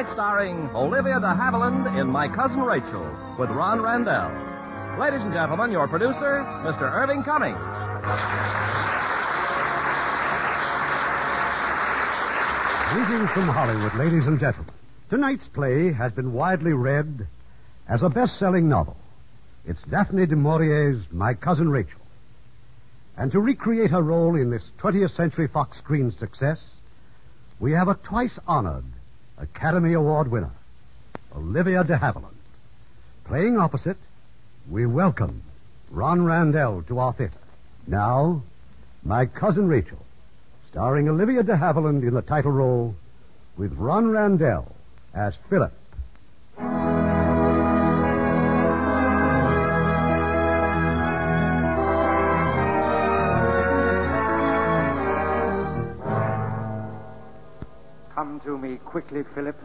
Tonight starring Olivia de Havilland in My Cousin Rachel with Ron Randell. Ladies and gentlemen, your producer, Mr. Irving Cummings. Greetings from Hollywood, ladies and gentlemen. Tonight's play has been widely read as a best-selling novel. It's Daphne du Maurier's My Cousin Rachel. And to recreate her role in this 20th Century Fox screen success, we have a twice-honored Academy Award winner, Olivia de Havilland. Playing opposite, we welcome Ron Randell to our theater. Now, My Cousin Rachel starring Olivia de Havilland in the title role, with Ron Randell as Philip. Quickly, Philip.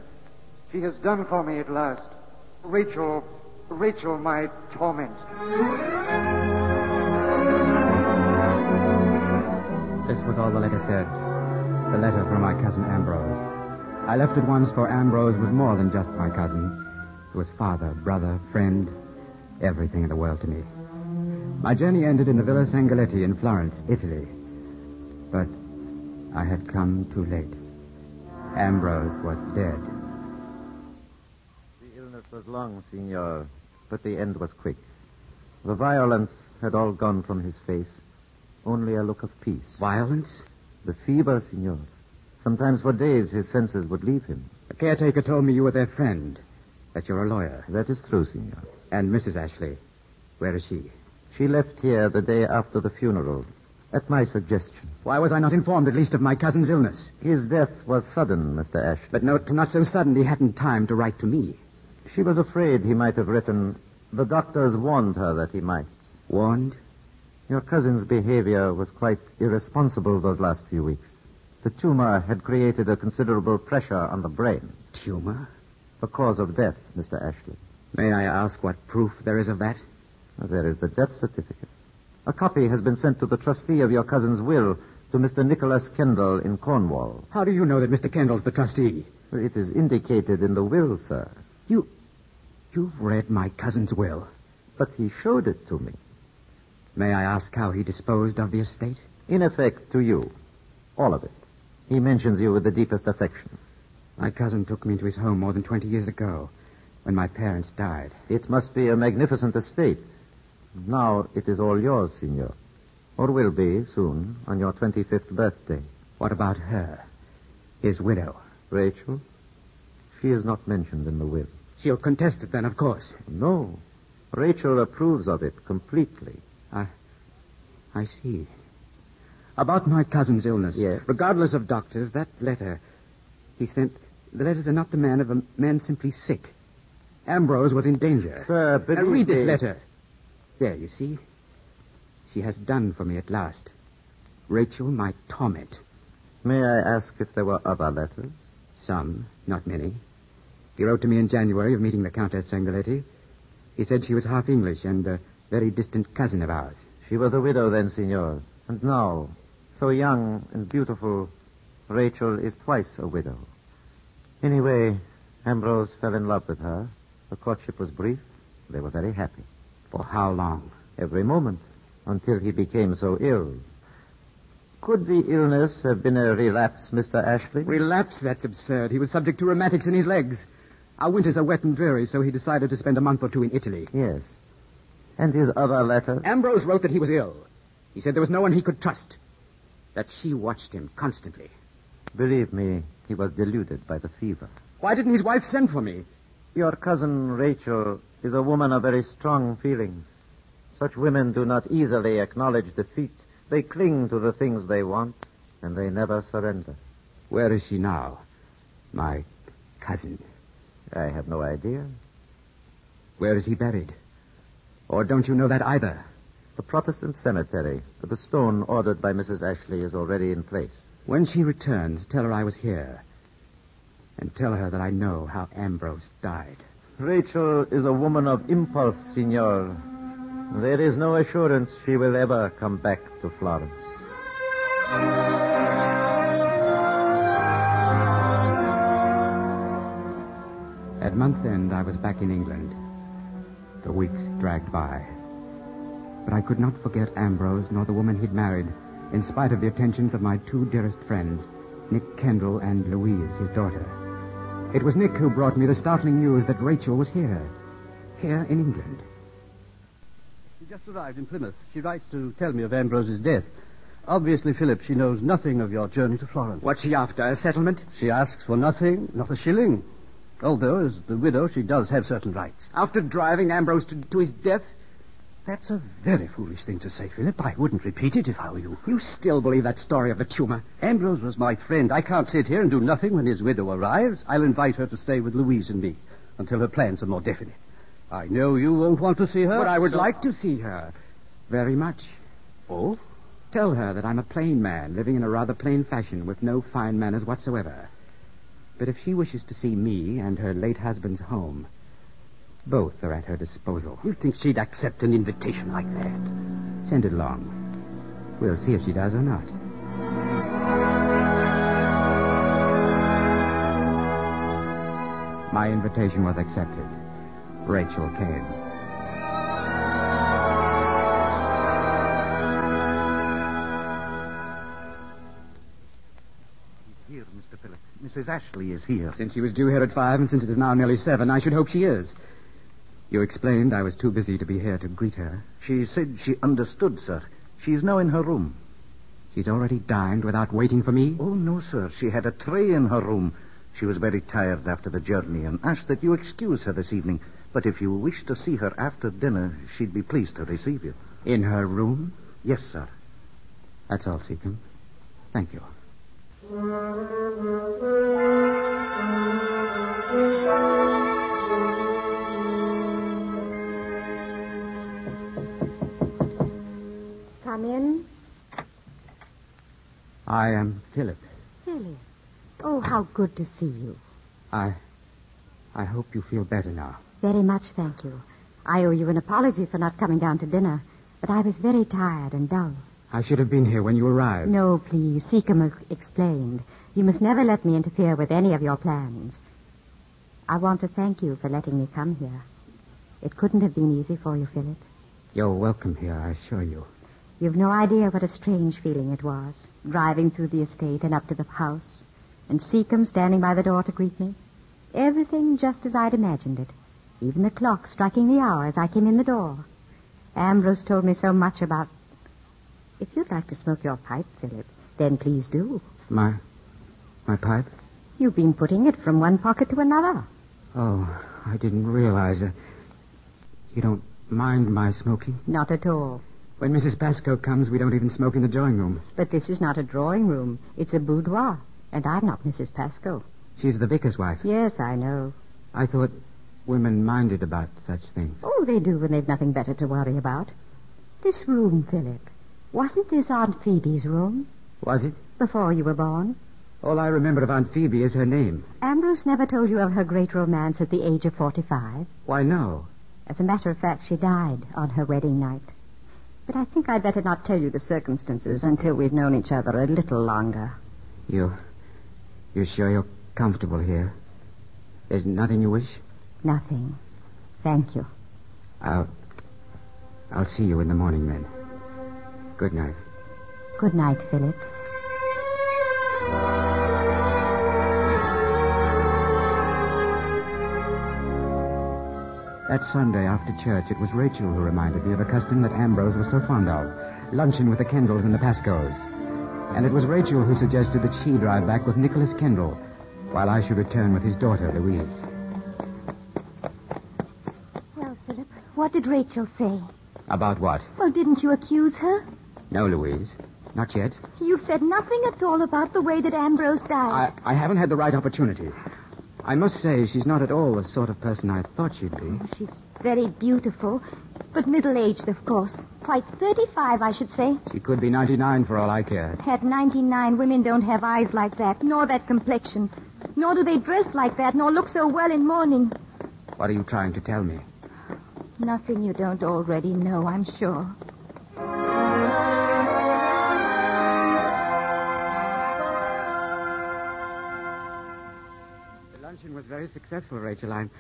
She has done for me at last. Rachel, Rachel, my torment. This was all the letter said. The letter from my cousin Ambrose. I left at once, for Ambrose was more than just my cousin. He was father, brother, friend, everything in the world to me. My journey ended in the Villa Sangalletti in Florence, Italy. But I had come too late. Ambrose was dead. The illness was long, Signor, but the end was quick. The violence had all gone from his face. Only a look of peace. Violence? The fever, Signor. Sometimes for days his senses would leave him. The caretaker told me you were their friend, that you're a lawyer. That is true, Signor. And Mrs. Ashley, where is she? She left here the day after the funeral, at my suggestion. Why was I not informed at least of my cousin's illness? His death was sudden, Mr. Ashley. But no, not so sudden he hadn't time to write to me. She was afraid he might have written. The doctors warned her that he might. Warned? Your cousin's behavior was quite irresponsible those last few weeks. The tumor had created a considerable pressure on the brain. Tumor? The cause of death, Mr. Ashley. May I ask what proof there is of that? There is the death certificate. A copy has been sent to the trustee of your cousin's will, to Mr. Nicholas Kendall in Cornwall. How do you know that Mr. Kendall's the trustee? It is indicated in the will, sir. You. You've read my cousin's will. But he showed it to me. May I ask how he disposed of the estate? In effect, to you. All of it. He mentions you with the deepest affection. My cousin took me into his home more than 20 years ago, when my parents died. It must be a magnificent estate. Now it is all yours, Signor. Or will be soon, on your 25th birthday. What about her? His widow? Rachel? She is not mentioned in the will. She'll contest it then, of course. No. Rachel approves of it completely. I. I see. About my cousin's illness. Yes. Regardless of doctors, that letter he sent. The letters are not the man of a man simply sick. Ambrose was in danger. Sir, Now read this me- letter. There, you see. She has done for me at last. Rachel, my torment. May I ask if there were other letters? Some, not many. He wrote to me in January of meeting the Countess Sangalletti. He said she was half English and a very distant cousin of ours. She was a widow then, Signor. And now, so young and beautiful, Rachel is twice a widow. Anyway, Ambrose fell in love with her, The courtship was brief. They were very happy. For how long? Every moment. Until he became so ill. Could the illness have been a relapse, Mr. Ashley? Relapse? That's absurd. He was subject to rheumatics in his legs. Our winters are wet and dreary, so he decided to spend a month or two in Italy. Yes. And his other letter? Ambrose wrote that he was ill. He said there was no one he could trust. That she watched him constantly. Believe me, he was deluded by the fever. Why didn't his wife send for me? Your cousin Rachel is a woman of very strong feelings. Such women do not easily acknowledge defeat. They cling to the things they want, and they never surrender. Where is she now? My cousin. I have no idea. Where is he buried? Or don't you know that either? The Protestant cemetery, the stone ordered by Mrs. Ashley, is already in place. When she returns, tell her I was here. And tell her that I know how Ambrose died. Rachel is a woman of impulse, Signor. There is no assurance she will ever come back to Florence. At month's end, I was back in England. The weeks dragged by. But I could not forget Ambrose nor the woman he'd married, in spite of the attentions of my two dearest friends, Nick Kendall and Louise, his daughter. It was Nick who brought me the startling news that Rachel was here. Here in England. She just arrived in Plymouth. She writes to tell me of Ambrose's death. Obviously, Philip, she knows nothing of your journey to Florence. What's she after? A settlement? She asks for nothing, not a shilling. Although, as the widow, she does have certain rights. After driving Ambrose to, to his death? That's a very foolish thing to say, Philip. I wouldn't repeat it if I were you. You still believe that story of the tumor? Ambrose was my friend. I can't sit here and do nothing when his widow arrives. I'll invite her to stay with Louise and me until her plans are more definite. I know you won't want to see her. But I would so- like to see her. Very much. Oh? Tell her that I'm a plain man, living in a rather plain fashion, with no fine manners whatsoever. But if she wishes to see me and her late husband's home, both are at her disposal. You think she'd accept an invitation like that? Send it along. We'll see if she does or not. My invitation was accepted. Rachel came. Here, Mr. Philip. Mrs. Ashley is here. Since she was due here at five, and since it is now nearly seven, I should hope she is. You explained I was too busy to be here to greet her. She said she understood, sir. She is now in her room. She's already dined without waiting for me? Oh, no, sir. She had a tray in her room. She was very tired after the journey and asked that you excuse her this evening. But if you wish to see her after dinner, she'd be pleased to receive you. In her room? Yes, sir. That's all, Seecombe. Thank you. I am Philip. Philip. Oh, how good to see you. I. I hope you feel better now. Very much, thank you. I owe you an apology for not coming down to dinner, but I was very tired and dull. I should have been here when you arrived. No, please. Seecombe explained. You must never let me interfere with any of your plans. I want to thank you for letting me come here. It couldn't have been easy for you, Philip. You're welcome here, I assure you. You've no idea what a strange feeling it was, driving through the estate and up to the house, and Seecombe standing by the door to greet me. Everything just as I'd imagined it. Even the clock striking the hour as I came in the door. Ambrose told me so much about... If you'd like to smoke your pipe, Philip, then please do. My. my pipe? You've been putting it from one pocket to another. Oh, I didn't realize it. You don't mind my smoking? Not at all. When Mrs. Pascoe comes, we don't even smoke in the drawing room. But this is not a drawing room. It's a boudoir. And I'm not Mrs. Pascoe. She's the vicar's wife. Yes, I know. I thought women minded about such things. Oh, they do when they've nothing better to worry about. This room, Philip. Wasn't this Aunt Phoebe's room Was it? before you were born? All I remember of Aunt Phoebe is her name. Ambrose never told you of her great romance at the age of 45. Why, no. As a matter of fact, she died on her wedding night. But I think I'd better not tell you the circumstances until we've known each other a little longer. You. You're sure you're comfortable here? There's nothing you wish? Nothing. Thank you. I'll. I'll see you in the morning then. Good night. Good night, Philip. That Sunday after church, it was Rachel who reminded me of a custom that Ambrose was so fond of luncheon with the Kendalls and the Pascoes. And it was Rachel who suggested that she drive back with Nicholas Kendall while I should return with his daughter, Louise. Well, Philip, what did Rachel say? About what? Well, didn't you accuse her? No, Louise. Not yet. You've said nothing at all about the way that Ambrose died. I, I haven't had the right opportunity. I must say, she's not at all the sort of person I thought she'd be. Oh, She's very beautiful, but middle-aged, of course. Quite 35, I should say. She could be 99 for all I care. At 99, women don't have eyes like that, nor that complexion. Nor do they dress like that, nor look so well in mourning. What are you trying to tell me? Nothing you don't already know, I'm sure. Was very successful, Rachel. I'm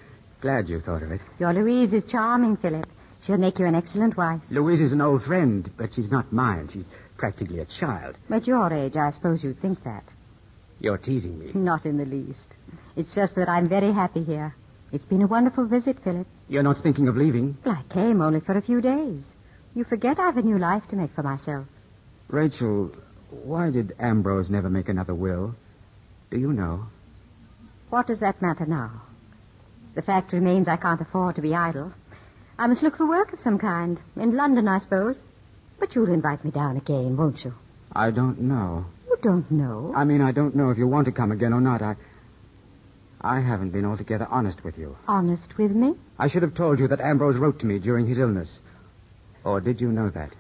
glad you thought of it. Your Louise is charming, Philip. She'll make you an excellent wife. Louise is an old friend, but she's not mine. She's practically a child. At your age, I suppose you'd think that. You're teasing me. Not in the least. It's just that I'm very happy here. It's been a wonderful visit, Philip. You're not thinking of leaving? Well, I came only for a few days. You forget I've a new life to make for myself. Rachel, why did Ambrose never make another will? Do you know? What does that matter now? The fact remains I can't afford to be idle. I must look for work of some kind. In London, I suppose. But you'll invite me down again, won't you? I don't know. You don't know. I mean, I don't know if you want to come again or not. I. I haven't been altogether honest with you. Honest with me? I should have told you that Ambrose wrote to me during his illness. Or did you know that?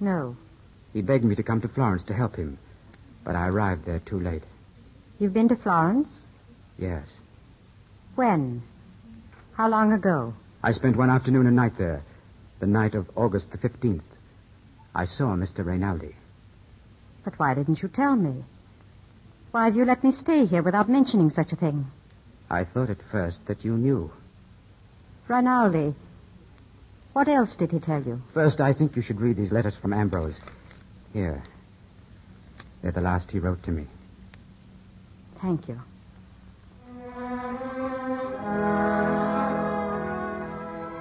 No. He begged me to come to Florence to help him, but I arrived there too late. You've been to Florence? Yes. When? How long ago? I spent one afternoon and night there, the night of August the 15th. I saw Mr. Rinaldi. But why didn't you tell me? Why have you let me stay here without mentioning such a thing? I thought at first that you knew. Rinaldi. What else did he tell you? First, I think you should read these letters from Ambrose. Here. They're the last he wrote to me. Thank you.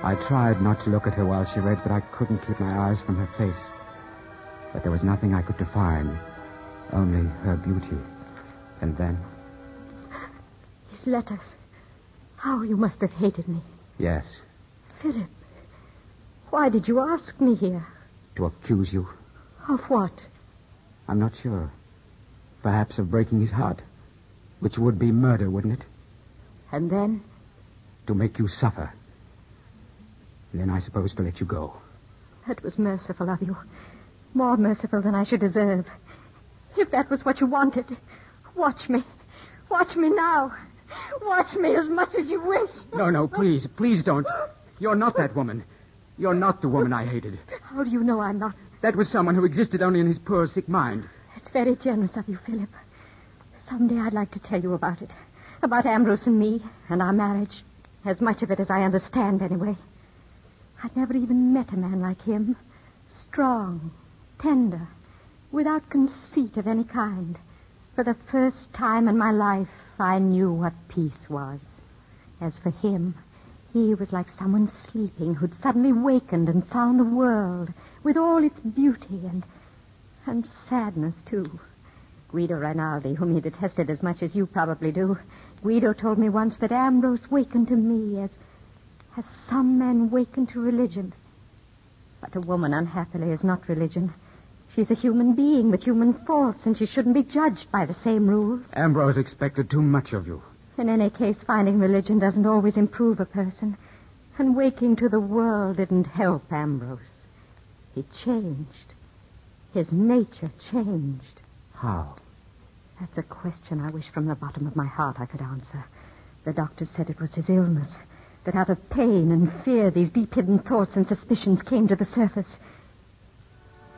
I tried not to look at her while she read, but I couldn't keep my eyes from her face. But there was nothing I could define, only her beauty. And then, His letters. How you must have hated me. yes, Philip, why did you ask me here? to accuse you. Of what? I'm not sure. Perhaps of breaking his heart, which would be murder, wouldn't it? And then? To make you suffer. Then I suppose to let you go. That was merciful of you. More merciful than I should deserve. If that was what you wanted, watch me. Watch me now. Watch me as much as you wish. No, no, please, please don't. You're not that woman. You're not the woman I hated. How do you know I'm not? That was someone who existed only in his poor, sick mind. It's very generous of you, Philip. Someday I'd like to tell you about it. About Ambrose and me and our marriage. As much of it as I understand, anyway. I'd never even met a man like him. Strong, tender, without conceit of any kind. For the first time in my life, I knew what peace was. As for him, he was like someone sleeping who'd suddenly wakened and found the world with all its beauty and and sadness too. Guido Rinaldi, whom he detested as much as you probably do, Guido told me once that Ambrose wakened to me as as some men waken to religion. But a woman, unhappily, is not religion. She's a human being with human faults, and she shouldn't be judged by the same rules. Ambrose expected too much of you. In any case, finding religion doesn't always improve a person. And waking to the world didn't help Ambrose. He changed. His nature changed. How? That's a question I wish from the bottom of my heart I could answer. The doctors said it was his illness. That out of pain and fear, these deep hidden thoughts and suspicions came to the surface.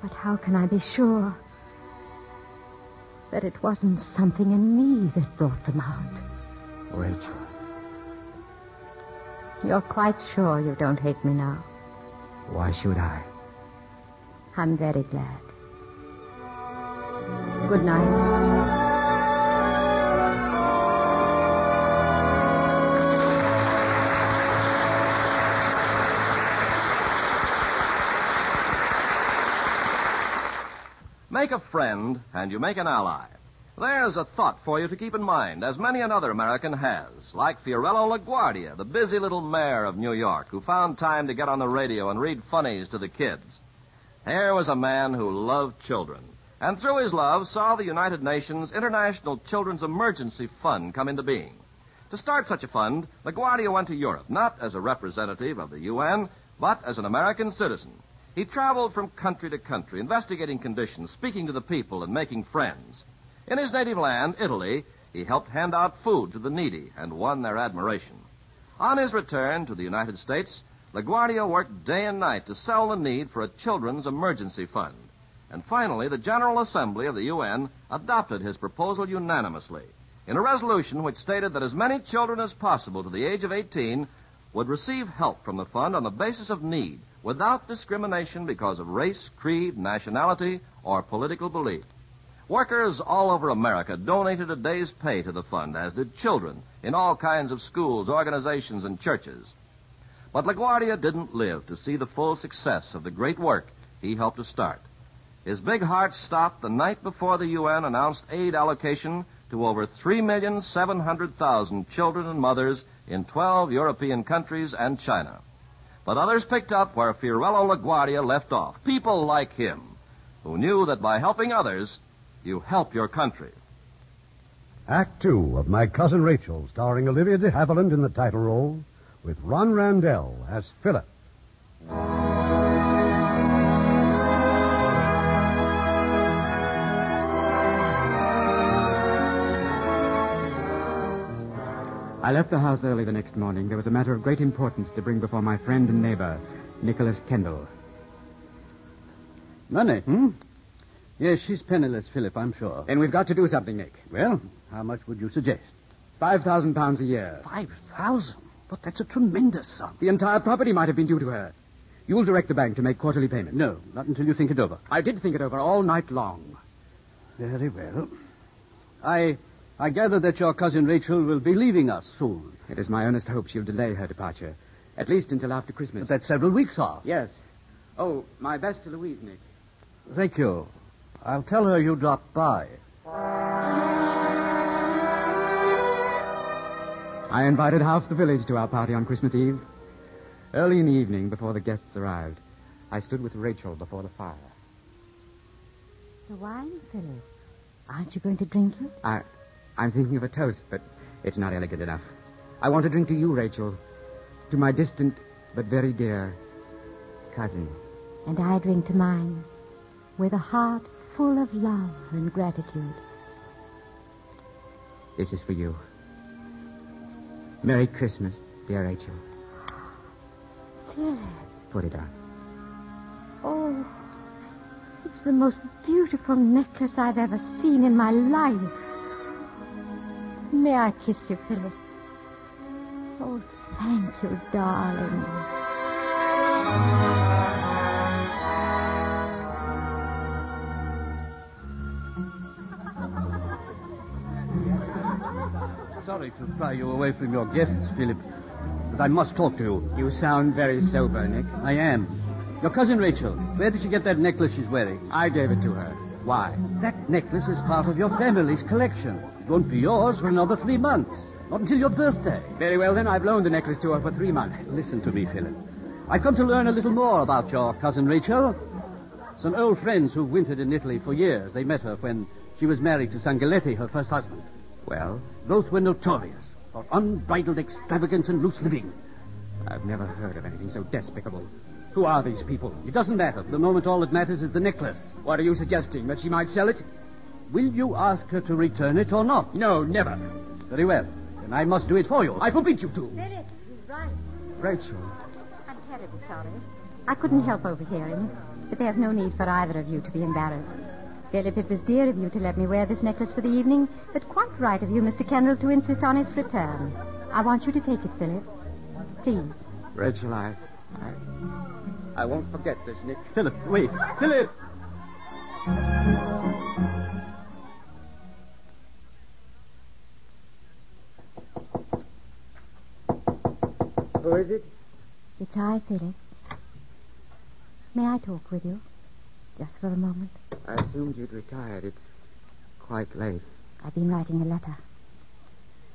But how can I be sure that it wasn't something in me that brought them out? Rachel. You're quite sure you don't hate me now? Why should I? I'm very glad. Good night. Make a friend, and you make an ally. There's a thought for you to keep in mind, as many another American has, like Fiorello LaGuardia, the busy little mayor of New York, who found time to get on the radio and read funnies to the kids. Here was a man who loved children, and through his love saw the United Nations International Children's Emergency Fund come into being. To start such a fund, LaGuardia went to Europe, not as a representative of the UN, but as an American citizen. He traveled from country to country, investigating conditions, speaking to the people, and making friends. In his native land, Italy, he helped hand out food to the needy and won their admiration. On his return to the United States, LaGuardia worked day and night to sell the need for a children's emergency fund. And finally, the General Assembly of the UN adopted his proposal unanimously in a resolution which stated that as many children as possible to the age of 18 would receive help from the fund on the basis of need without discrimination because of race, creed, nationality, or political belief. Workers all over America donated a day's pay to the fund, as did children in all kinds of schools, organizations, and churches. But LaGuardia didn't live to see the full success of the great work he helped to start. His big heart stopped the night before the UN announced aid allocation to over 3,700,000 children and mothers in 12 European countries and China. But others picked up where Fiorello LaGuardia left off. People like him, who knew that by helping others, you help your country. Act two of My Cousin Rachel, starring Olivia de Havilland in the title role, with Ron Randell as Philip. I left the house early the next morning. There was a matter of great importance to bring before my friend and neighbor, Nicholas Kendall. Money, hmm? Yes, she's penniless, Philip, I'm sure. Then we've got to do something, Nick. Well, how much would you suggest? Five thousand pounds a year. Five thousand? But that's a tremendous sum. The entire property might have been due to her. You'll direct the bank to make quarterly payments. No, not until you think it over. I did think it over all night long. Very well. I I gather that your cousin Rachel will be leaving us soon. It is my earnest hope she'll delay her departure. At least until after Christmas. But that's several weeks off. Yes. Oh, my best to Louise, Nick. Thank you. I'll tell her you dropped by. I invited half the village to our party on Christmas Eve. Early in the evening, before the guests arrived, I stood with Rachel before the fire. The wine, Philip. Aren't you going to drink it? I, I'm thinking of a toast, but it's not elegant enough. I want to drink to you, Rachel. To my distant but very dear cousin. And I drink to mine with a heart full of love and gratitude. This is for you. Merry Christmas, dear Rachel. Philip. Put it on. Oh, it's the most beautiful necklace I've ever seen in my life. May I kiss you, Philip? Oh, thank you, darling. Sorry to pry you away from your guests, Philip, but I must talk to you. You sound very sober, Nick. I am. Your cousin Rachel, where did she get that necklace she's wearing? I gave it to her. Why? That necklace is part of your family's collection. It won't be yours for another three months. Not until your birthday. Very well, then. I've loaned the necklace to her for three months. Listen to me, Philip. I've come to learn a little more about your cousin Rachel. Some old friends who've wintered in Italy for years. They met her when she was married to Sangalletti, her first husband. Well? Both were notorious for unbridled extravagance and loose living. I've never heard of anything so despicable. Who are these people? It doesn't matter. For the moment, all that matters is the necklace. What are you suggesting? That she might sell it? Will you ask her to return it or not? No, never. Very well. Then I must do it for you. I forbid you to. Philip, he's right. Rachel. I'm terribly sorry. I couldn't help overhearing, but there's no need for either of you to be embarrassed. Philip, it was dear of you to let me wear this necklace for the evening, but quite right of you, Mr. Kendall, to insist on its return. I want you to take it, Philip. please. Rachel, I, I, I won't forget this, Nick. Philip, wait. Philip! Who is it? It's I, Philip. May I talk with you? Just for a moment. I assumed you'd retired. It's quite late. I've been writing a letter.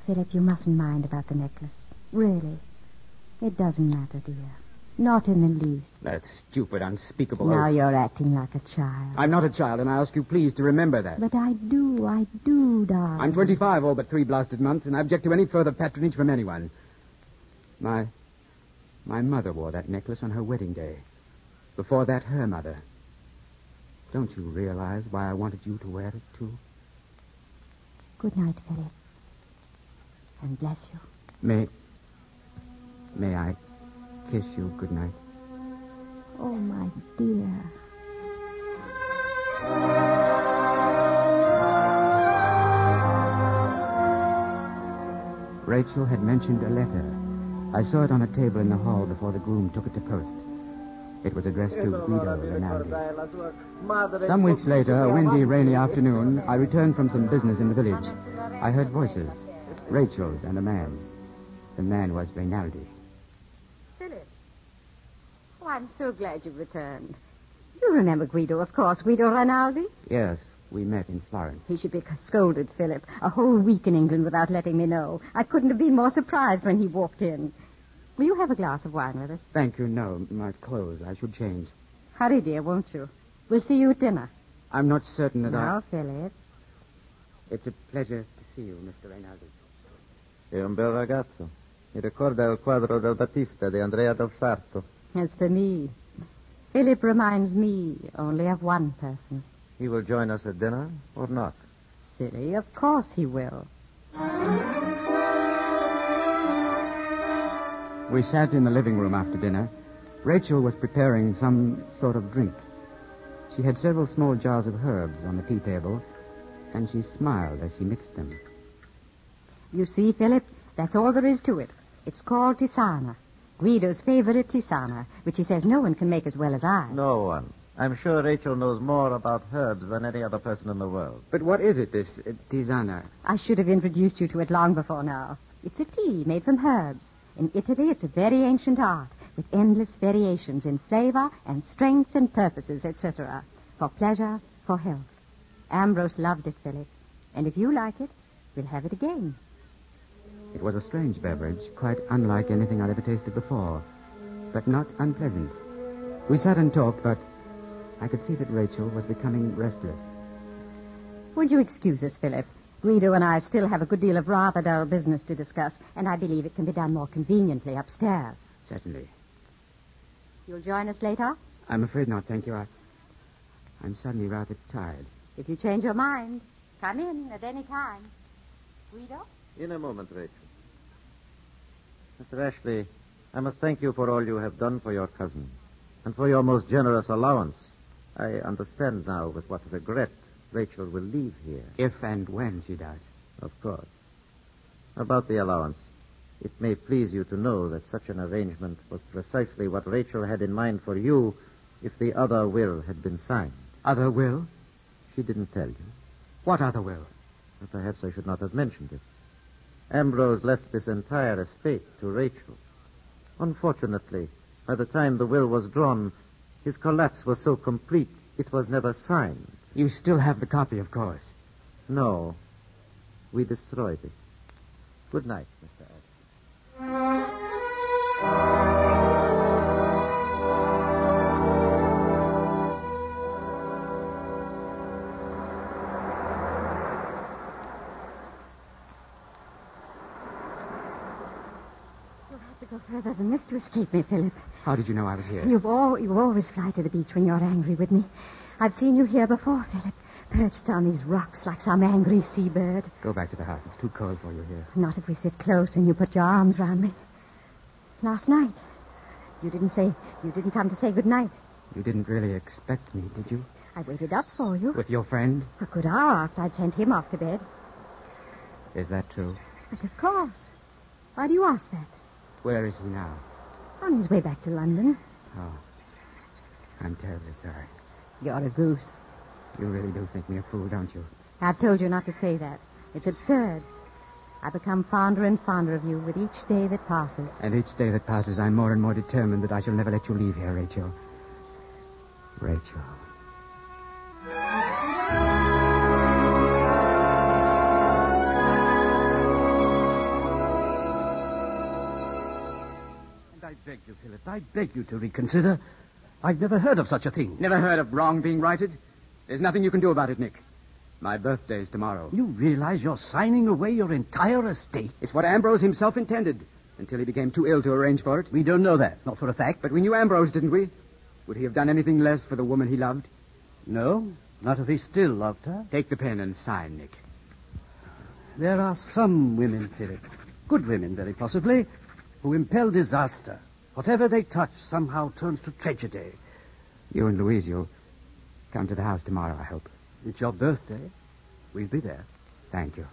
Philip, you mustn't mind about the necklace. Really. It doesn't matter, dear. Not in the least. That's stupid, unspeakable Now oath. you're acting like a child. I'm not a child, and I ask you please to remember that. But I do, I do, darling. I'm 25 all but three blasted months, and I object to any further patronage from anyone. My. My mother wore that necklace on her wedding day. Before that, her mother. Don't you realize why I wanted you to wear it, too? Good night, Philip. And bless you. May. May I kiss you good night? Oh, my dear. Rachel had mentioned a letter. I saw it on a table in the hall before the groom took it to post. It was addressed to Guido Rinaldi. Some weeks later, a windy, rainy afternoon, I returned from some business in the village. I heard voices, Rachel's and a man's. The man was Rinaldi. Philip. I'm so glad you've returned. You remember Guido, of course. Guido Rinaldi? Yes, we met in Florence. He should be scolded, Philip. A whole week in England without letting me know. I couldn't have been more surprised when he walked in. Will you have a glass of wine with us? Thank you, no. My clothes. I should change. Hurry, dear, won't you? We'll see you at dinner. I'm not certain that now, Philip. It's a pleasure to see you, Mr. Rinaldi. È un bel ragazzo. Mi ricorda il quadro del Battista di Andrea del Sarto. As for me, Philip reminds me only of one person. He will join us at dinner or not? Silly, of course he will. We sat in the living room after dinner. Rachel was preparing some sort of drink. She had several small jars of herbs on the tea table, and she smiled as she mixed them. You see, Philip, that's all there is to it. It's called Tisana. Guido's favorite Tisana, which he says no one can make as well as I. No one. I'm sure Rachel knows more about herbs than any other person in the world. But what is it, this uh, tisana? I should have introduced you to it long before now. It's a tea made from herbs. In Italy, it's a very ancient art with endless variations in flavor and strength and purposes, etc. For pleasure, for health. Ambrose loved it, Philip. And if you like it, we'll have it again. It was a strange beverage, quite unlike anything I'd ever tasted before, but not unpleasant. We sat and talked, but I could see that Rachel was becoming restless. Would you excuse us, Philip? Guido and I still have a good deal of rather dull business to discuss, and I believe it can be done more conveniently upstairs. Certainly. You'll join us later? I'm afraid not, thank you. I, I'm suddenly rather tired. If you change your mind, come in at any time. Guido? In a moment, Rachel. Mr. Ashley, I must thank you for all you have done for your cousin and for your most generous allowance. I understand now with what regret Rachel will leave here. If and when she does. Of course. About the allowance, it may please you to know that such an arrangement was precisely what Rachel had in mind for you if the other will had been signed. Other will? She didn't tell you. What other will? Perhaps I should not have mentioned it. Ambrose left this entire estate to Rachel. Unfortunately, by the time the will was drawn, his collapse was so complete it was never signed. You still have the copy, of course. No. We destroyed it. Good night, Mr. Adams. Escape me, Philip. How did you know I was here? You've all, you always fly to the beach when you're angry with me. I've seen you here before, Philip, perched on these rocks like some angry seabird. Go back to the house. It's too cold for you here. Not if we sit close and you put your arms round me. Last night, you didn't say, you didn't come to say good night. You didn't really expect me, did you? I waited up for you. With your friend? A good hour after I'd sent him off to bed. Is that true? But of course. Why do you ask that? Where is he now? On his way back to London. Oh. I'm terribly sorry. You're a goose. You really do think me a fool, don't you? I've told you not to say that. It's absurd. I become fonder and fonder of you with each day that passes. And each day that passes, I'm more and more determined that I shall never let you leave here, Rachel. Rachel. Beg you, Philip, I beg you to reconsider. I've never heard of such a thing. Never heard of wrong being righted? There's nothing you can do about it, Nick. My birthday's tomorrow. You realize you're signing away your entire estate? It's what Ambrose himself intended, until he became too ill to arrange for it. We don't know that, not for a fact. But we knew Ambrose, didn't we? Would he have done anything less for the woman he loved? No, not if he still loved her. Take the pen and sign, Nick. There are some women, Philip, good women very possibly, who impel disaster. Whatever they touch somehow turns to tragedy. You and Louise, you'll come to the house tomorrow, I hope. It's your birthday. We'll be there. Thank you.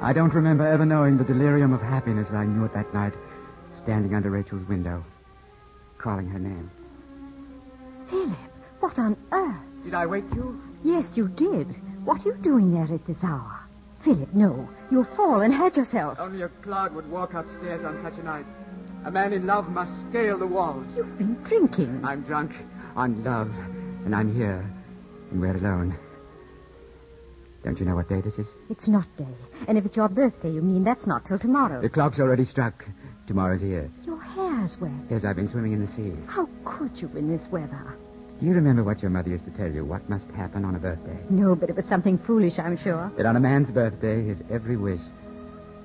I don't remember ever knowing the delirium of happiness I knew it that night, standing under Rachel's window, calling her name. Philip, what on earth? Did I wake you? Yes, you did. What are you doing there at this hour? Philip, no. You'll fall and hurt yourself. Only a cloud would walk upstairs on such a night. A man in love must scale the walls. You've been drinking. I'm drunk on love, and I'm here, and we're alone. Don't you know what day this is? It's not day. And if it's your birthday, you mean that's not till tomorrow. The clock's already struck. Tomorrow's here. Your hair's wet. Yes, I've been swimming in the sea. How could you in this weather? Do you remember what your mother used to tell you? What must happen on a birthday? No, but it was something foolish, I'm sure. That on a man's birthday, his every wish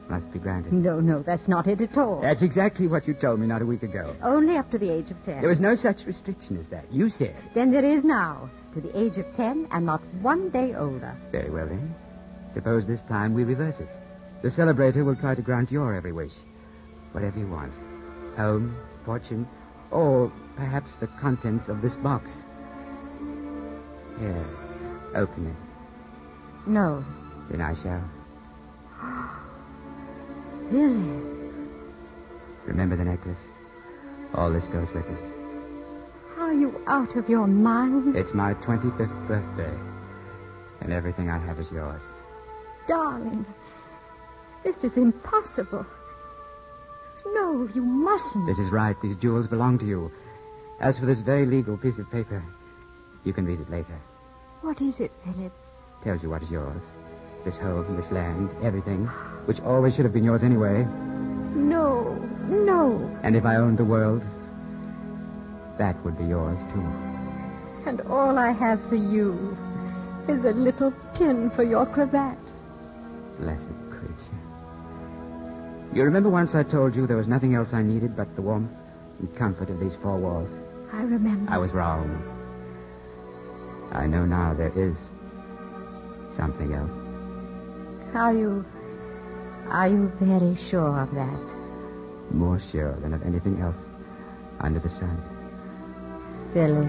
must be granted. No, no, that's not it at all. That's exactly what you told me not a week ago. Only up to the age of ten. There was no such restriction as that. You said. Then there is now, to the age of ten and not one day older. Very well, then. Suppose this time we reverse it. The celebrator will try to grant your every wish. Whatever you want. Home, fortune, or perhaps the contents of this box. Here, open it. No. Then I shall. Philip. Remember the necklace. All this goes with it. Are you out of your mind? It's my 25th birthday, and everything I have is yours. Darling, this is impossible. No, you mustn't. This is right. These jewels belong to you. As for this very legal piece of paper, you can read it later. What is it, Philip? Tells you what is yours. This home, this land, everything, which always should have been yours anyway. No, no. And if I owned the world, that would be yours, too. And all I have for you is a little pin for your cravat. Blessed creature. You remember once I told you there was nothing else I needed but the warmth and comfort of these four walls? I remember. I was wrong. I know now there is something else. Are you. Are you very sure of that? More sure than of anything else under the sun. Philip.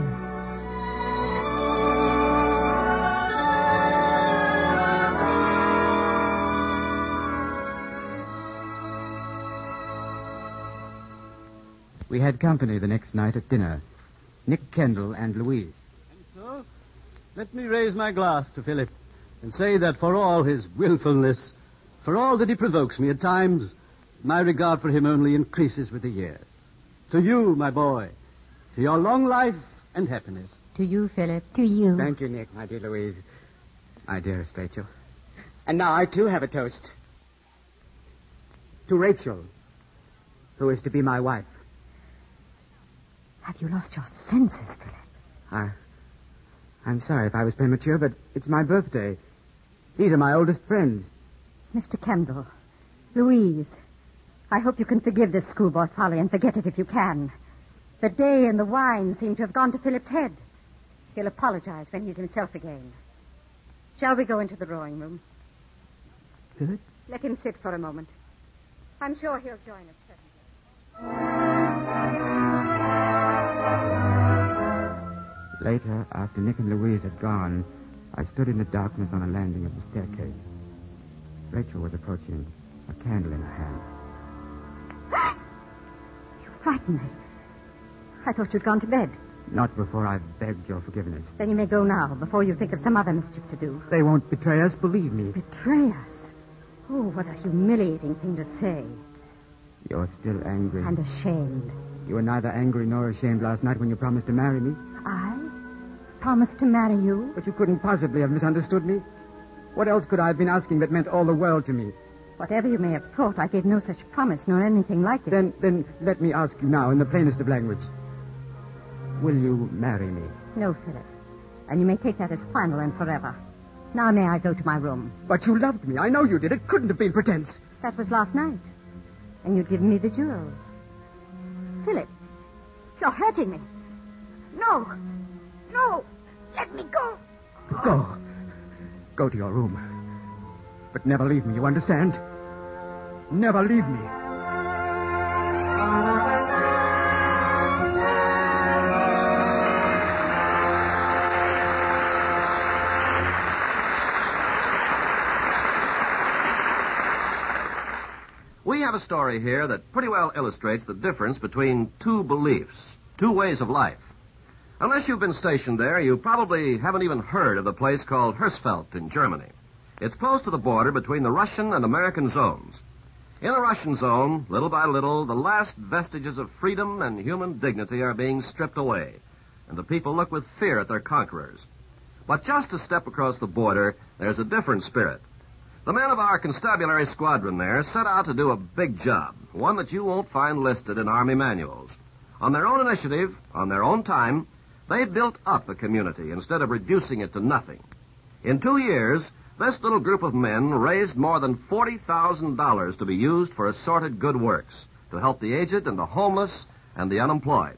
We had company the next night at dinner. Nick Kendall and Louise. So, let me raise my glass to Philip and say that for all his willfulness, for all that he provokes me at times, my regard for him only increases with the years. To you, my boy, to your long life and happiness. To you, Philip. To you. Thank you, Nick, my dear Louise. My dearest Rachel. And now I, too, have a toast. To Rachel, who is to be my wife. Have you lost your senses, Philip? I. I'm sorry if I was premature, but it's my birthday. These are my oldest friends. Mr. Kendall, Louise, I hope you can forgive this schoolboy folly and forget it if you can. The day and the wine seem to have gone to Philip's head. He'll apologize when he's himself again. Shall we go into the drawing room? Philip? Let him sit for a moment. I'm sure he'll join us presently. Later, after Nick and Louise had gone, I stood in the darkness on a landing of the staircase. Rachel was approaching, a candle in her hand. You frightened me. I thought you'd gone to bed. Not before I've begged your forgiveness. Then you may go now, before you think of some other mischief to do. They won't betray us, believe me. Betray us? Oh, what a humiliating thing to say. You're still angry. And ashamed. You were neither angry nor ashamed last night when you promised to marry me. Promised to marry you? But you couldn't possibly have misunderstood me. What else could I have been asking that meant all the world to me? Whatever you may have thought, I gave no such promise nor anything like it. Then, then let me ask you now in the plainest of language. Will you marry me? No, Philip. And you may take that as final and forever. Now may I go to my room? But you loved me. I know you did. It couldn't have been pretense. That was last night. And you'd given me the jewels. Philip, you're hurting me. No. No. Let me go. Go. Go to your room. But never leave me, you understand? Never leave me. We have a story here that pretty well illustrates the difference between two beliefs, two ways of life. Unless you've been stationed there, you probably haven't even heard of the place called Hersfeld in Germany. It's close to the border between the Russian and American zones. In the Russian zone, little by little, the last vestiges of freedom and human dignity are being stripped away, and the people look with fear at their conquerors. But just a step across the border, there's a different spirit. The men of our constabulary squadron there set out to do a big job, one that you won't find listed in Army manuals. On their own initiative, on their own time, they built up a community instead of reducing it to nothing. In two years, this little group of men raised more than $40,000 to be used for assorted good works to help the aged and the homeless and the unemployed.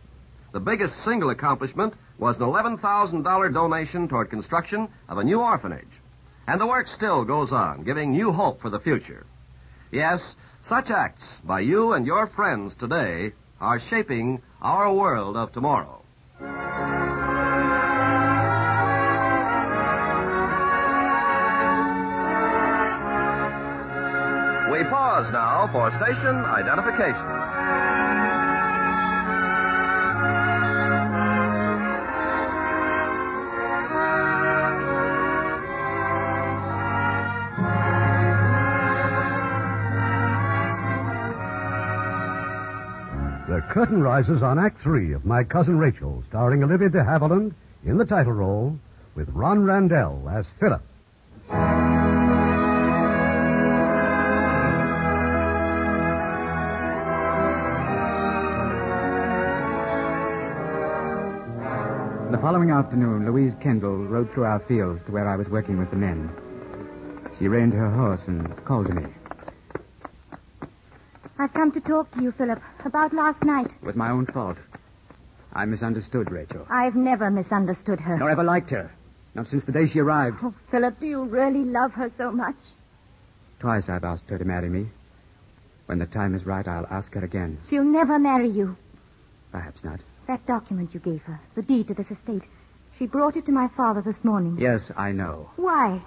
The biggest single accomplishment was an $11,000 donation toward construction of a new orphanage. And the work still goes on, giving new hope for the future. Yes, such acts by you and your friends today are shaping our world of tomorrow. We pause now for station identification. The curtain rises on Act Three of My Cousin Rachel, starring Olivia de Havilland in the title role, with Ron Randell as Philip. The following afternoon, Louise Kendall rode through our fields to where I was working with the men. She reined her horse and called to me. I've come to talk to you, Philip, about last night. It was my own fault. I misunderstood Rachel. I've never misunderstood her. Nor ever liked her. Not since the day she arrived. Oh, Philip, do you really love her so much? Twice I've asked her to marry me. When the time is right, I'll ask her again. She'll never marry you. Perhaps not. That document you gave her, the deed to this estate, she brought it to my father this morning. Yes, I know. Why?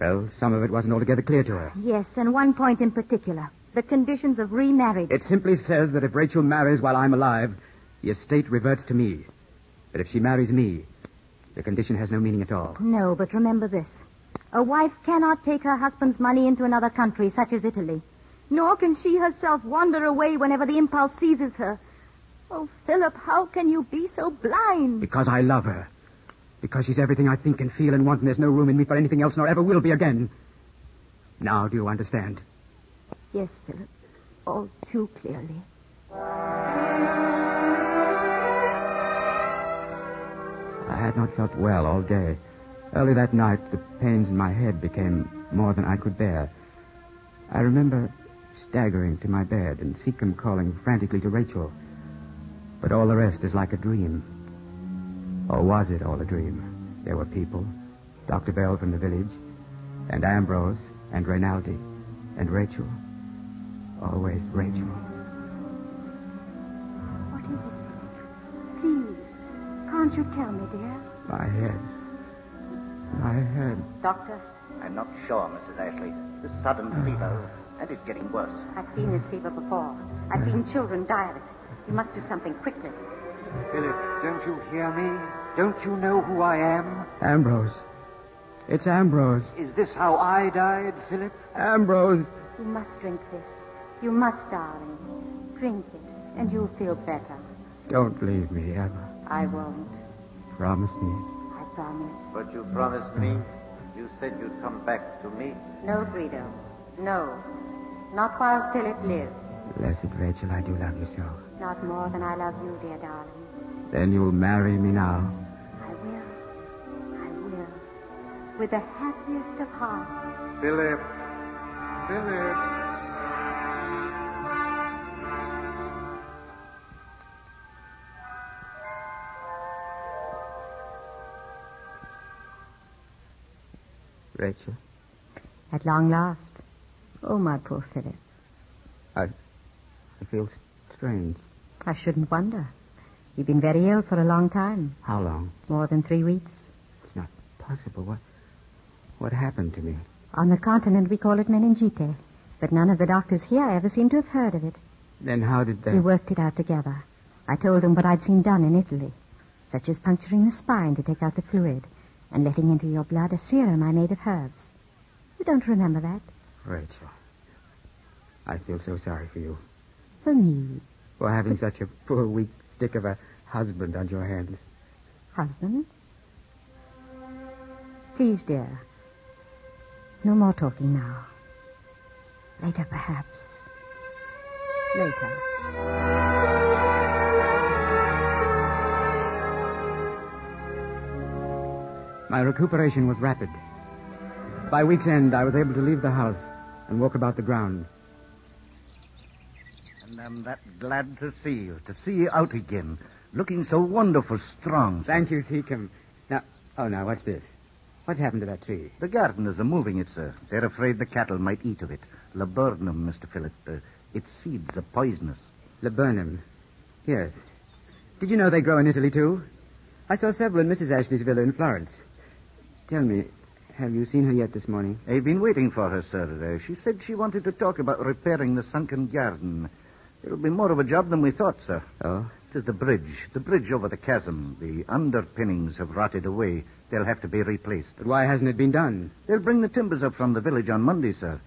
Well, some of it wasn't altogether clear to her. Yes, and one point in particular. The conditions of remarriage. It simply says that if Rachel marries while I'm alive, the estate reverts to me. But if she marries me, the condition has no meaning at all. No, but remember this. A wife cannot take her husband's money into another country, such as Italy. Nor can she herself wander away whenever the impulse seizes her. Oh, Philip, how can you be so blind? Because I love her. Because she's everything I think and feel and want, and there's no room in me for anything else, nor ever will be again. Now, do you understand? Yes, Philip. All too clearly. I had not felt well all day. Early that night, the pains in my head became more than I could bear. I remember staggering to my bed and Seecombe calling frantically to Rachel. But all the rest is like a dream. Or was it all a dream? There were people, Dr. Bell from the village, and Ambrose, and Rinaldi, and Rachel. Always Rachel. What is it? Please, can't you tell me, dear? My head. My head. Doctor, I'm not sure, Mrs. Ashley. This sudden ah. fever, and it's getting worse. I've seen this fever before. I've seen ah. children die of it. You must do something quickly. Philip, don't you hear me? Don't you know who I am? Ambrose. It's Ambrose. Is this how I died, Philip? Ambrose. You must drink this. You must, darling. Drink it, and you'll feel better. Don't leave me ever. I won't. Promise me. I promise. But you promised me. You said you'd come back to me. No, Guido. No. Not while Philip lives. Blessed Rachel, I do love you so. Not more than I love you, dear darling. Then you'll marry me now. I will. I will. With the happiest of hearts. Philip. Philip. Rachel, At long last. Oh, my poor Philip. I, I feel strange. I shouldn't wonder. You've been very ill for a long time. How long? More than three weeks. It's not possible. What, what happened to me? On the continent, we call it meningite. But none of the doctors here ever seem to have heard of it. Then how did they? We worked it out together. I told them what I'd seen done in Italy, such as puncturing the spine to take out the fluid and letting into your blood a serum I made of herbs. You don't remember that? Rachel, I feel so sorry for you. For me. For having such a poor, weak stick of a husband on your hands. Husband? Please, dear. No more talking now. Later, perhaps. Later. My recuperation was rapid. By week's end, I was able to leave the house and walk about the grounds. And I'm that glad to see you, to see you out again, looking so wonderful strong. sir. Thank you, Seecombe. Now, oh, now, what's this? What's happened to that tree? The gardeners are moving it, sir. They're afraid the cattle might eat of it. Laburnum, Mr. Philip. Uh, its seeds are poisonous. Laburnum. Yes. Did you know they grow in Italy, too? I saw several in Mrs. Ashley's villa in Florence. Tell me, have you seen her yet this morning? I've been waiting for her, sir. She said she wanted to talk about repairing the sunken garden. It'll be more of a job than we thought, sir. Oh? It is the bridge, the bridge over the chasm. The underpinnings have rotted away. They'll have to be replaced. But why hasn't it been done? They'll bring the timbers up from the village on Monday, sir.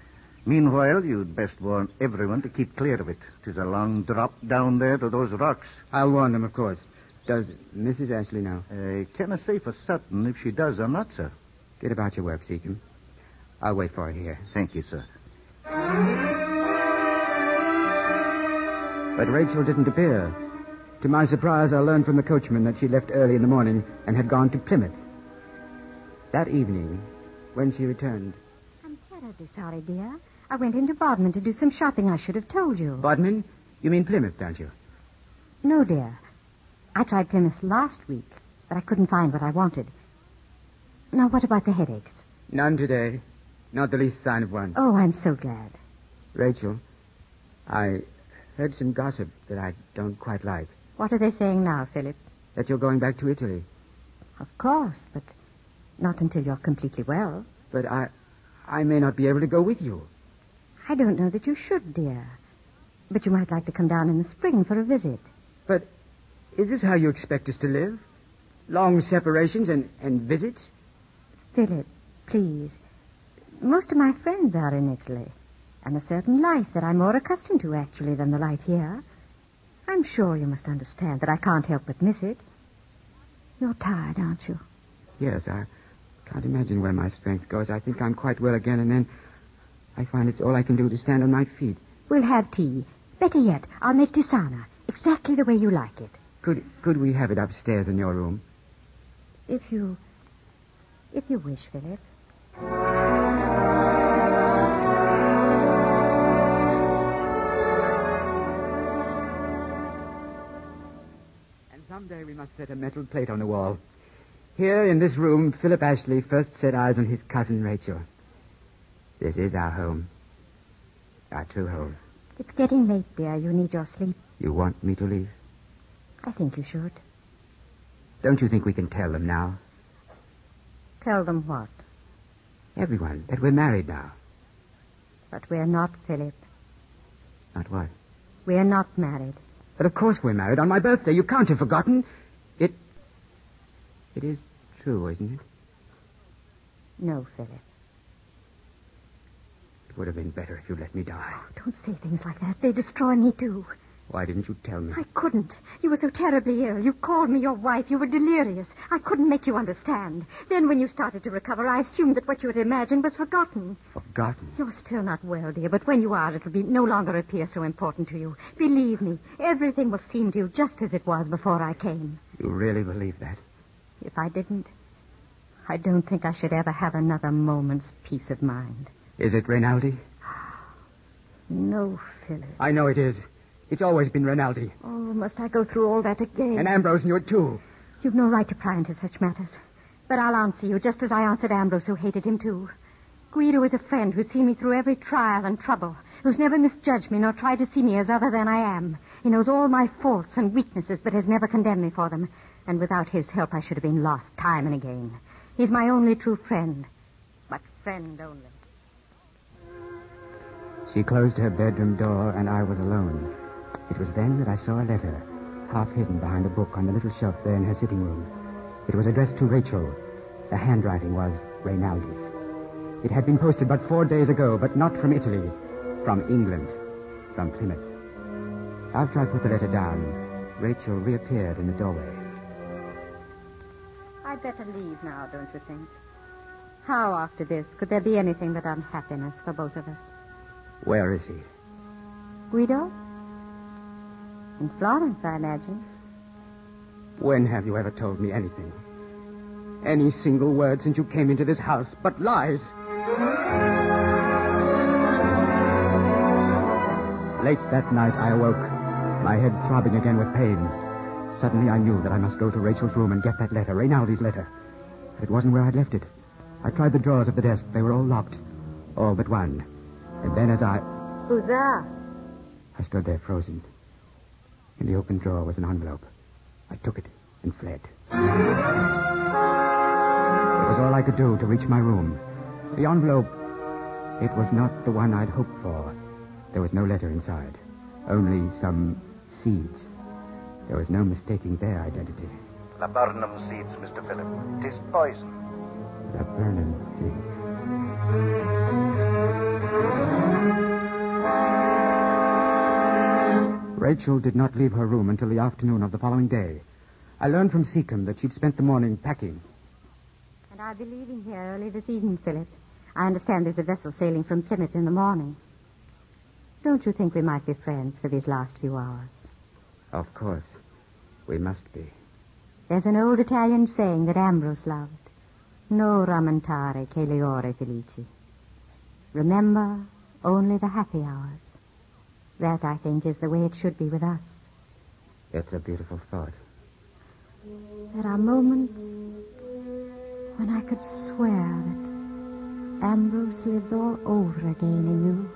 Meanwhile, you'd best warn everyone to keep clear of it. It is a long drop down there to those rocks. I'll warn them, of course. Does Mrs. Ashley know? Uh, I cannot say for certain if she does or not, sir. Get about your work, Seecombe. I'll wait for her here. Thank you, sir. But Rachel didn't appear. To my surprise, I learned from the coachman that she left early in the morning and had gone to Plymouth. That evening, when she returned. I'm terribly sorry, dear. I went into Bodmin to do some shopping. I should have told you. Bodmin? You mean Plymouth, don't you? No, dear. I tried Plymouth last week, but I couldn't find what I wanted. Now, what about the headaches? None today. Not the least sign of one. Oh, I'm so glad. Rachel, I heard some gossip that I don't quite like. What are they saying now, Philip? That you're going back to Italy. Of course, but not until you're completely well. But I I may not be able to go with you. I don't know that you should, dear. But you might like to come down in the spring for a visit. But is this how you expect us to live? Long separations and, and visits? Philip, please. Most of my friends are in Italy, and a certain life that I'm more accustomed to, actually, than the life here. I'm sure you must understand that I can't help but miss it. You're tired, aren't you? Yes, I can't imagine where my strength goes. I think I'm quite well again, and then I find it's all I can do to stand on my feet. We'll have tea. Better yet, I'll make tisana, exactly the way you like it. Could could we have it upstairs in your room? If you... if you wish, Philip. And someday we must set a metal plate on the wall. Here in this room, Philip Ashley first set eyes on his cousin Rachel. This is our home. Our true home. It's getting late, dear. You need your sleep. You want me to leave? I think you should. Don't you think we can tell them now? Tell them what? Everyone. That we're married now. But we're not, Philip. Not what? We're not married. But of course we're married. On my birthday. You can't have forgotten. It. It is true, isn't it? No, Philip. It would have been better if you'd let me die. Oh, don't say things like that. They destroy me, too. Why didn't you tell me? I couldn't. You were so terribly ill. You called me your wife. You were delirious. I couldn't make you understand. Then, when you started to recover, I assumed that what you had imagined was forgotten. Forgotten? You're still not well, dear, but when you are, it'll be no longer appear so important to you. Believe me, everything will seem to you just as it was before I came. You really believe that? If I didn't, I don't think I should ever have another moment's peace of mind. Is it Rinaldi? No, Philip. I know it is. It's always been Rinaldi. Oh, must I go through all that again? And Ambrose knew it, too. You've no right to pry into such matters. But I'll answer you just as I answered Ambrose, who hated him, too. Guido is a friend who's seen me through every trial and trouble, who's never misjudged me nor tried to see me as other than I am. He knows all my faults and weaknesses, but has never condemned me for them. And without his help, I should have been lost time and again. He's my only true friend. But friend only. She closed her bedroom door, and I was alone. It was then that I saw a letter, half hidden behind a book on the little shelf there in her sitting room. It was addressed to Rachel. The handwriting was Rinaldi's. It had been posted but four days ago, but not from Italy, from England, from Plymouth. After I put the letter down, Rachel reappeared in the doorway. I'd better leave now, don't you think? How, after this, could there be anything but unhappiness for both of us? Where is he? Guido? In Florence, I imagine. When have you ever told me anything? Any single word since you came into this house, but lies. Late that night, I awoke, my head throbbing again with pain. Suddenly, I knew that I must go to Rachel's room and get that letter, Rinaldi's letter. But it wasn't where I'd left it. I tried the drawers of the desk. They were all locked. All but one. And then as I... Who's there? I stood there frozen. In the open drawer was an envelope. I took it and fled. It was all I could do to reach my room. The envelope, it was not the one I'd hoped for. There was no letter inside, only some seeds. There was no mistaking their identity. Laburnum seeds, Mr. Philip. It is poison. Laburnum seeds. Rachel did not leave her room until the afternoon of the following day. I learned from Seecombe that she'd spent the morning packing. And I'll be leaving here early this evening, Philip. I understand there's a vessel sailing from Plymouth in the morning. Don't you think we might be friends for these last few hours? Of course. We must be. There's an old Italian saying that Ambrose loved. No rammentare che le ore felici. Remember only the happy hours. That, I think, is the way it should be with us. It's a beautiful thought. There are moments when I could swear that Ambrose lives all over again in you.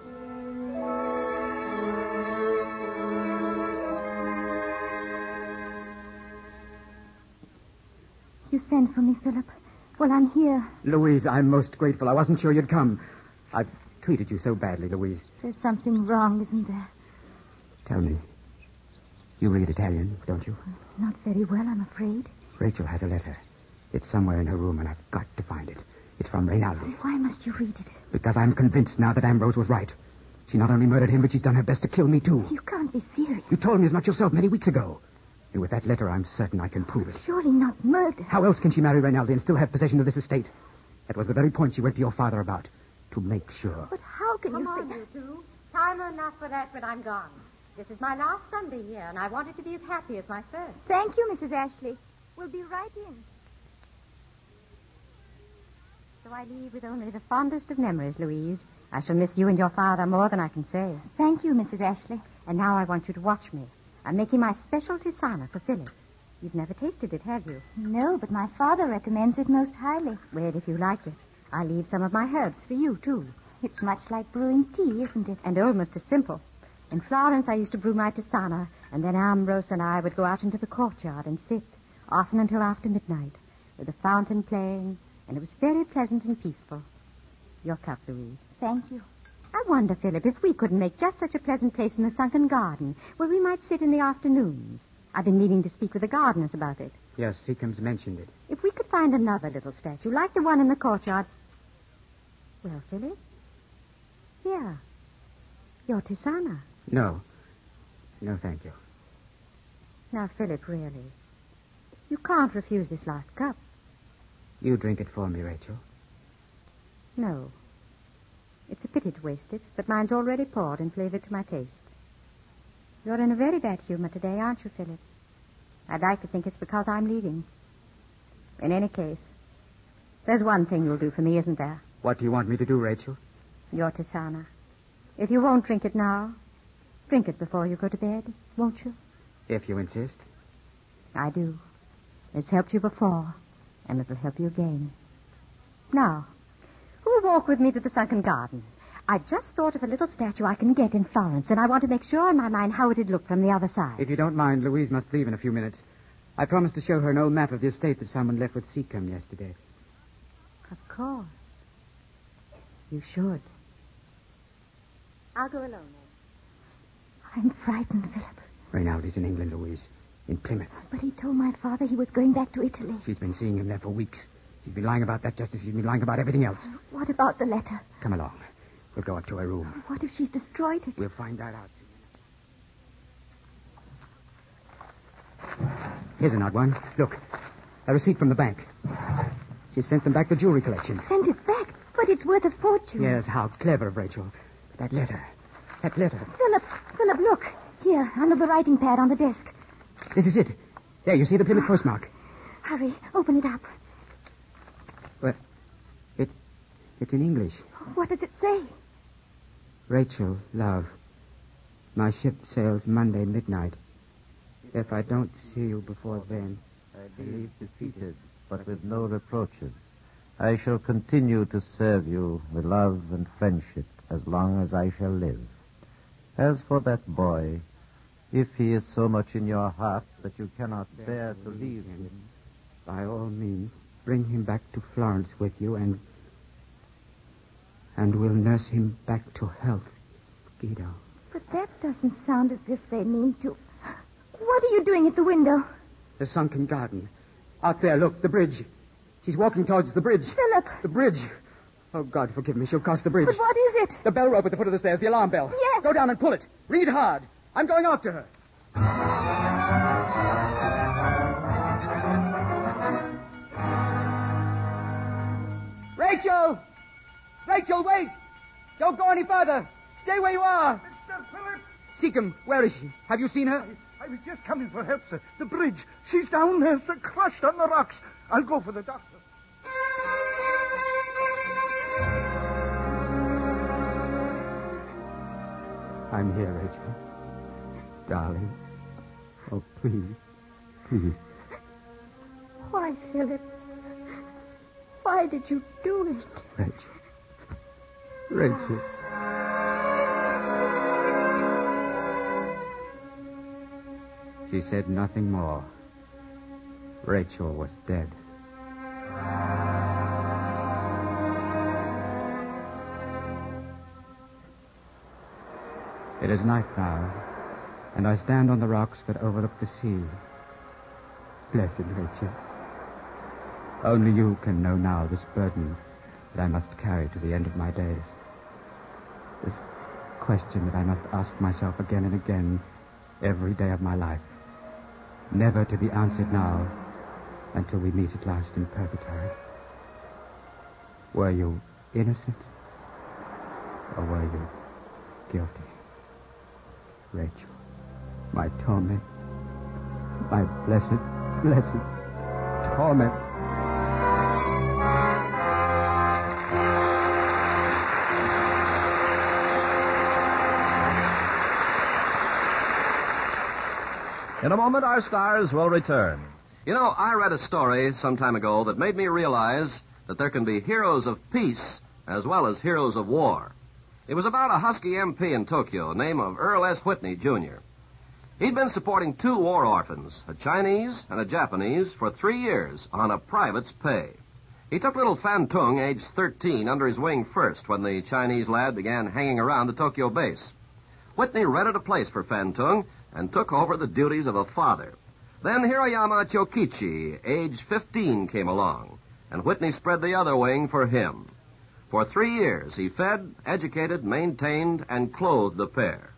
You sent for me, Philip. Well, I'm here. Louise, I'm most grateful. I wasn't sure you'd come. I've treated you so badly, Louise. There's something wrong, isn't there? Tell me. You read Italian, don't you? Not very well, I'm afraid. Rachel has a letter. It's somewhere in her room, and I've got to find it. It's from Rinaldi. Why must you read it? Because I'm convinced now that Ambrose was right. She not only murdered him, but she's done her best to kill me, too. You can't be serious. You told me as much yourself many weeks ago. And with that letter, I'm certain I can prove it. Surely not murder. How else can she marry Rinaldi and still have possession of this estate? That was the very point she went to your father about. To make sure. But how can you? Come you on, think... you two. Time enough for that when I'm gone. This is my last Sunday here, and I want it to be as happy as my first. Thank you, Mrs. Ashley. We'll be right in. So I leave with only the fondest of memories, Louise. I shall miss you and your father more than I can say. Thank you, Mrs. Ashley. And now I want you to watch me. I'm making my special tisana for Philip. You've never tasted it, have you? No, but my father recommends it most highly. Well, if you like it, I'll leave some of my herbs for you, too. It's much like brewing tea, isn't it? And almost as simple. In Florence, I used to brew my tisana, and then Ambrose and I would go out into the courtyard and sit, often until after midnight, with the fountain playing, and it was very pleasant and peaceful. Your cup, Louise. Thank you. I wonder, Philip, if we couldn't make just such a pleasant place in the sunken garden where we might sit in the afternoons. I've been meaning to speak with the gardeners about it. Yes, Seecombe's mentioned it. If we could find another little statue, like the one in the courtyard. Well, Philip? Here. Your Tisana. No. No, thank you. Now, Philip, really. You can't refuse this last cup. You drink it for me, Rachel. No. It's a pity to waste it, but mine's already poured and flavored to my taste. You're in a very bad humor today, aren't you, Philip? I'd like to think it's because I'm leaving. In any case, there's one thing you'll do for me, isn't there? What do you want me to do, Rachel? Your Tisana. If you won't drink it now, drink it before you go to bed, won't you? If you insist. I do. It's helped you before, and it'll help you again. Now, who'll walk with me to the sunken garden? I've just thought of a little statue I can get in Florence, and I want to make sure in my mind how it'd look from the other side. If you don't mind, Louise must leave in a few minutes. I promised to show her an old map of the estate that someone left with Seecombe yesterday. Of course. You should. I'll go alone, then. I'm frightened, Philip. Rinaldi's in England, Louise. In Plymouth. But he told my father he was going back to Italy. She's been seeing him there for weeks. She's been lying about that just as she's been lying about everything else. What about the letter? Come along. We'll go up to her room. What if she's destroyed it? We'll find that out soon. Here's an odd one. Look. A receipt from the bank. She sent them back the jewelry collection. Sent it back? But it's worth a fortune. Yes, how clever of Rachel. That letter. That letter. Philip, Philip, look. Here, under the writing pad on the desk. This is it. There, you see the Plymouth postmark. Hurry, open it up. Well, it, it's in English. What does it say? Rachel, love. My ship sails Monday midnight. If I don't see you before then. I leave defeated, but with no reproaches. I shall continue to serve you with love and friendship as long as I shall live. As for that boy, if he is so much in your heart that you cannot bear to leave him, by all means, bring him back to Florence with you and. and we'll nurse him back to health, Guido. But that doesn't sound as if they mean to. What are you doing at the window? The sunken garden. Out there, look, the bridge. She's walking towards the bridge. Philip! The bridge. Oh, God, forgive me. She'll cross the bridge. But what is it? The bell rope at the foot of the stairs, the alarm bell. Yes. Go down and pull it. Ring it hard. I'm going after her. Rachel! Rachel, wait! Don't go any further. Stay where you are. Mr. Philip! Seecombe, where is she? Have you seen her? I was just coming for help, sir. The bridge. She's down there, sir, crushed on the rocks. I'll go for the doctor. I'm here, Rachel. Darling. Oh, please. Please. Why, Philip? Why did you do it? Rachel. Rachel. She said nothing more. Rachel was dead. It is night now, and I stand on the rocks that overlook the sea. Blessed Rachel. Only you can know now this burden that I must carry to the end of my days. This question that I must ask myself again and again every day of my life. Never to be answered now until we meet at last in purgatory. Were you innocent? Or were you guilty? Rachel, my torment, my blessed, blessed torment. In a moment, our stars will return. You know, I read a story some time ago that made me realize that there can be heroes of peace as well as heroes of war. It was about a Husky MP in Tokyo, name of Earl S. Whitney, Jr. He'd been supporting two war orphans, a Chinese and a Japanese, for three years on a private's pay. He took little Fan Tung, aged 13, under his wing first when the Chinese lad began hanging around the Tokyo base. Whitney rented a place for Fan Tung and took over the duties of a father. Then Hiroyama Chokichi, aged 15, came along, and Whitney spread the other wing for him. For three years, he fed, educated, maintained, and clothed the pair.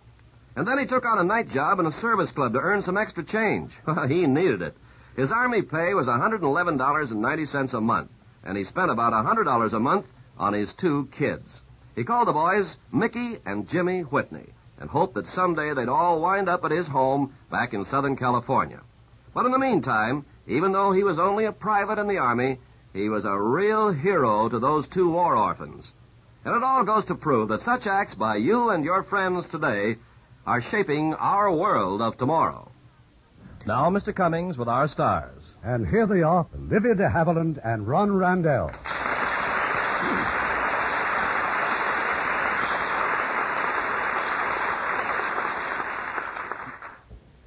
And then he took on a night job in a service club to earn some extra change. he needed it. His army pay was $111.90 a month, and he spent about $100 a month on his two kids. He called the boys Mickey and Jimmy Whitney and hoped that someday they'd all wind up at his home back in Southern California. But in the meantime, even though he was only a private in the Army, he was a real hero to those two war orphans. And it all goes to prove that such acts by you and your friends today are shaping our world of tomorrow. Now, Mr. Cummings with our stars. And here they are, Olivia de Havilland and Ron Randell.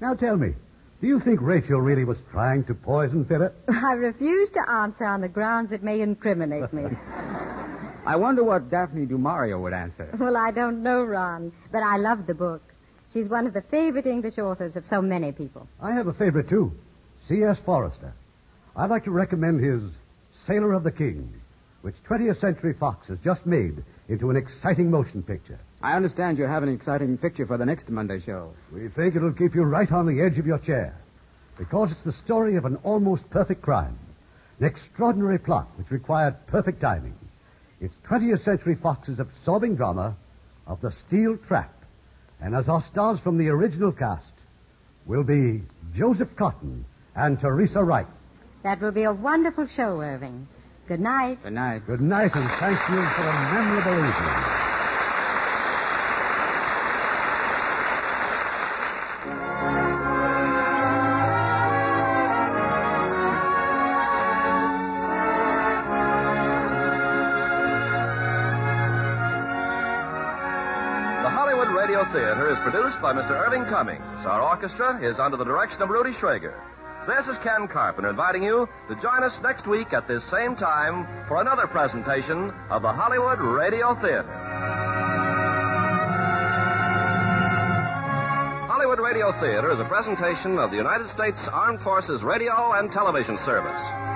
Now tell me, do you think Rachel really was trying to poison Philip? I refuse to answer on the grounds it may incriminate me. I wonder what Daphne du Maurier would answer. well, I don't know, Ron, but I love the book. She's one of the favorite English authors of so many people. I have a favorite, too. C.S. Forester. I'd like to recommend his Sailor of the King, which 20th Century Fox has just made into an exciting motion picture. I understand you have an exciting picture for the next Monday show. We think it'll keep you right on the edge of your chair because it's the story of an almost perfect crime, an extraordinary plot which required perfect timing. It's 20th Century Fox's absorbing drama of The Steel Trap. And as our stars from the original cast will be Joseph Cotten and Teresa Wright. That will be a wonderful show, Irving. Good night. Good night. Good night, and thank you for a memorable evening. Produced by Mr. Irving Cummings. Our orchestra is under the direction of Rudy Schrager. This is Ken Carpenter inviting you to join us next week at this same time for another presentation of the Hollywood Radio Theater. Hollywood Radio Theater is a presentation of the United States Armed Forces Radio and Television Service.